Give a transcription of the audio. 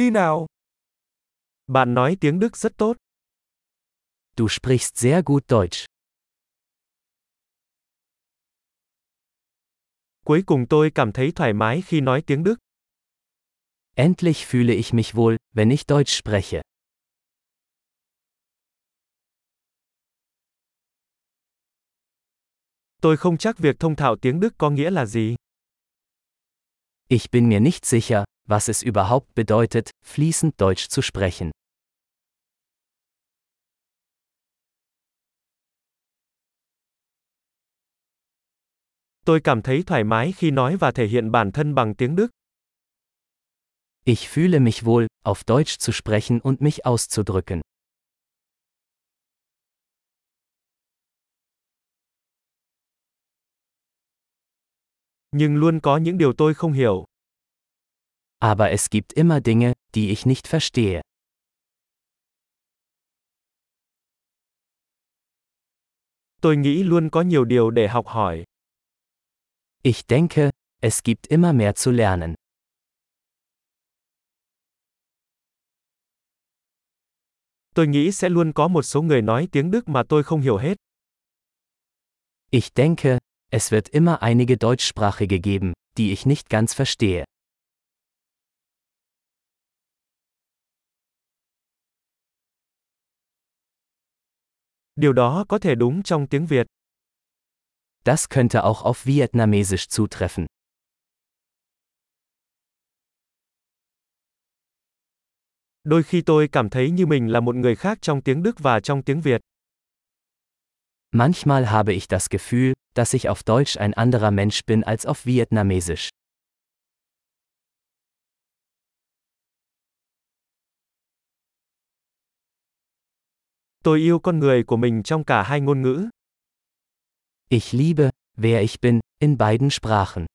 đi nào. Bạn nói tiếng Đức rất tốt. Du sprichst sehr gut Deutsch. Cuối cùng tôi cảm thấy thoải mái khi nói tiếng Đức. Endlich fühle ich mich wohl, wenn ich Deutsch spreche. Tôi không chắc việc thông thạo tiếng Đức có nghĩa là gì. Ich bin mir nicht sicher, was es überhaupt bedeutet, fließend Deutsch zu sprechen. Tôi cảm thấy thoải mái khi nói và thể hiện bản thân bằng tiếng Đức. Ich fühle mich wohl, auf Deutsch zu sprechen und mich auszudrücken. Nhưng luôn có những điều tôi không hiểu. Aber es gibt immer Dinge, die ich nicht verstehe. Tôi nghĩ luôn có nhiều điều để học hỏi. Ich denke, es gibt immer mehr zu lernen. Tôi nghĩ sẽ luôn có một số người nói tiếng Đức mà tôi không hiểu hết. Ich denke, es wird immer einige Deutschsprachige geben, die ich nicht ganz verstehe. Điều đó có thể đúng trong tiếng Việt. Das könnte auch auf Vietnamesisch zutreffen. Đôi khi tôi cảm thấy như mình là một người khác trong tiếng Đức và trong tiếng Việt. Manchmal habe ich das Gefühl, dass ich auf Deutsch ein anderer Mensch bin als auf Vietnamesisch. Tôi yêu con người của mình trong cả hai ngôn ngữ. Ich liebe, wer ich bin, in beiden Sprachen.